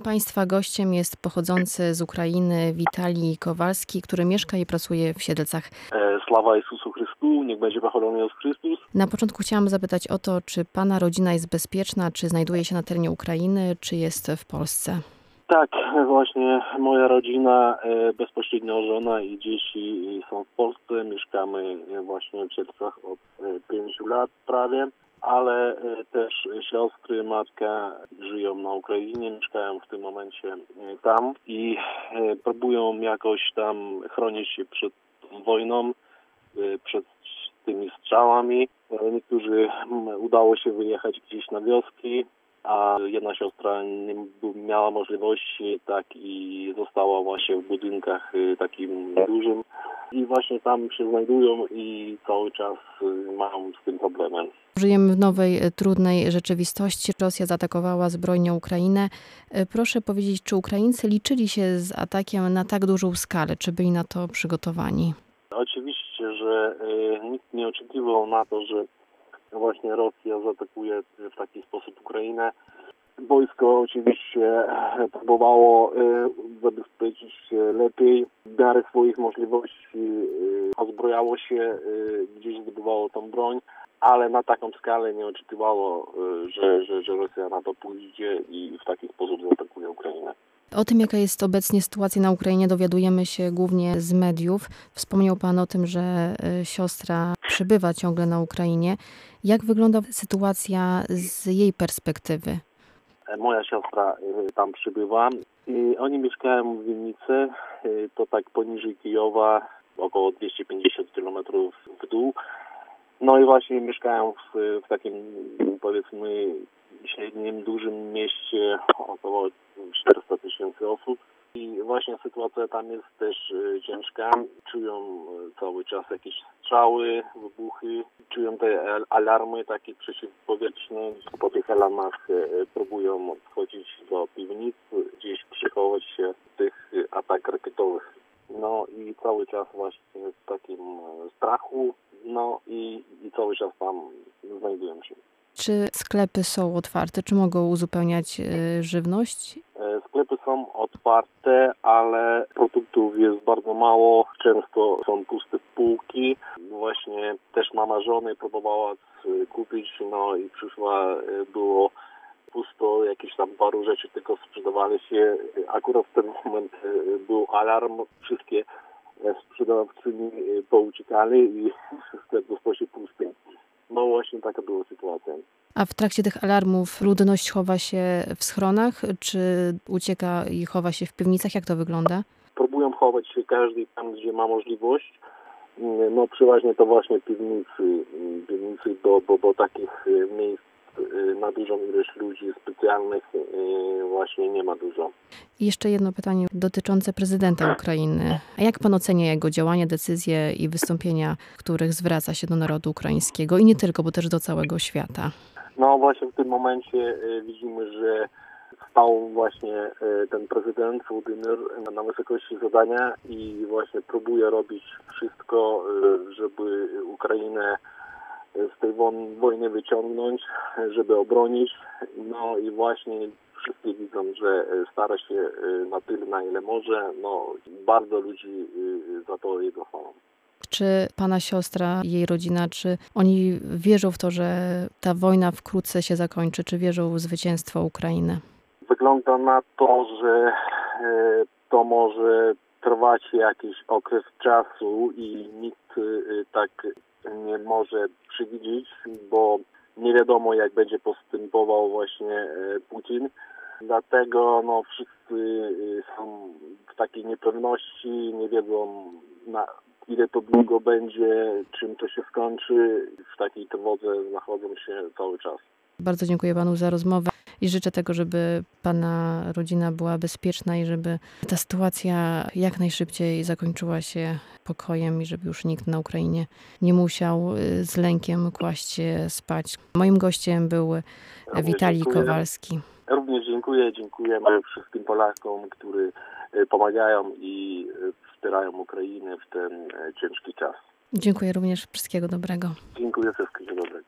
Moim Państwa gościem jest pochodzący z Ukrainy Witalij Kowalski, który mieszka i pracuje w Siedlcach. E, Sława Jezusu Chrystu, niech będzie pochwalony Jezus Chrystus. Na początku chciałam zapytać o to, czy Pana rodzina jest bezpieczna, czy znajduje się na terenie Ukrainy, czy jest w Polsce? Tak, właśnie moja rodzina, e, bezpośrednio żona i dzieci są w Polsce. Mieszkamy właśnie w Siedlcach od e, pięciu lat prawie, ale e, też siostry, matka żyją na Ukrainie, mieszkają w tym momencie e, tam i e, próbują jakoś tam chronić się przed wojną, przed tymi strzałami. Niektórzy udało się wyjechać gdzieś na wioski, a jedna siostra nie miała możliwości, tak i została właśnie w budynkach takim dużym i właśnie tam się znajdują i cały czas y, mają z tym problemem. Żyjemy w nowej, e, trudnej rzeczywistości. Rosja zaatakowała zbrojnie Ukrainę. E, Proszę powiedzieć, czy Ukraińcy liczyli się z atakiem na tak dużą skalę? Czy byli na to przygotowani? Oczywiście, że y, nikt nie oczekiwał na to, że właśnie Rosja zaatakuje w taki sposób Ukrainę. Wojsko oczywiście próbowało zabezpieczyć się lepiej, miarę swoich możliwości e, ozbrojało się, e, gdzieś zdobywało tą broń, ale na taką skalę nie oczekiwało, e, że, że, że Rosja na to pójdzie i w taki sposób zaatakuje Ukrainę. O tym, jaka jest obecnie sytuacja na Ukrainie, dowiadujemy się głównie z mediów. Wspomniał Pan o tym, że siostra przybywa ciągle na Ukrainie. Jak wygląda sytuacja z jej perspektywy? E, Moja siostra y, tam przybywa i oni mieszkają w Winnicy, y, to tak poniżej Kijowa, około 250 km w dół. No i właśnie mieszkają w, w takim powiedzmy średnim, dużym mieście, około 400 tysięcy osób. I właśnie sytuacja tam jest też y, ciężka. Czują y, cały czas jakieś strzały, wybuchy, czują te al- alarmy takie przeciwpowietrzne. Po tych alarmach y, próbują wchodzić do piwnic, gdzieś przychować się w tych y, No i cały czas właśnie w takim y, strachu, no i, i cały czas tam znajdują się. Czy sklepy są otwarte? Czy mogą uzupełniać e, żywność? E, Sklepy są otwarte, ale produktów jest bardzo mało. Często są puste półki. Właśnie też mama żony próbowała kupić, no i przyszła, e, było pusto, jakieś tam paru rzeczy tylko sprzedawały się. Akurat w ten moment e, był alarm, wszystkie e, sprzedawczyni e, pouciekali i sklep został się pusty. No właśnie taka była sytuacja. A w trakcie tych alarmów ludność chowa się w schronach, czy ucieka i chowa się w piwnicach? Jak to wygląda? próbują chować się każdy tam, gdzie ma możliwość. Mm, No przeważnie to właśnie piwnicy, mm, piwnicy bo, bo, bo takich miejsc na dużą ilość ludzi specjalnych y, właśnie nie ma dużo. Jeszcze jedno pytanie dotyczące prezydenta Ukrainy. A jak pan ocenia jego działania, decyzje i wystąpienia, których zwraca się do narodu ukraińskiego i nie tylko, bo też do całego świata? No właśnie w tym momencie y, widzimy, że stał właśnie y, ten prezydent Władimir na- wysokości zadania i właśnie próbuje robić wszystko, y, żeby Ukrainę y, z tej wojny wyciągnąć, żeby obronić. No i właśnie wszyscy widzą, że y, stara się y, na tyle, na ile może. No bardzo ludzi y, za to jego chwalą. Czy pana siostra, jej rodzina, czy oni wierzą w to, że ta wojna wkrótce się zakończy? Czy wierzą w zwycięstwo Ukrainy? Wygląda na to, że e, to może trwać jakiś okres czasu i nikt e, tak nie może przewidzieć, bo nie wiadomo jak będzie postępował właśnie e, Putin. Dlatego no, wszyscy e, są w takiej niepewności, nie wiedzą na ile to długo będzie, czym to się skończy. W takiej trwodze znachodzą się cały czas. Bardzo dziękuję panu za rozmowę i życzę tego, żeby pana rodzina była bezpieczna i żeby ta sytuacja jak najszybciej zakończyła się pokojem i żeby już nikt na Ukrainie nie musiał y, z lękiem kłaść się spać. Moim gościem był Również Witalij dziękuję. Kowalski. Również dziękuję, dziękujemy wszystkim Polakom, którzy e, pomagają i e, wspierają Ukrainę w ten ciężki czas. Dziękuję również. Wszystkiego dobrego. Dziękuję, wszystkiego dobrego.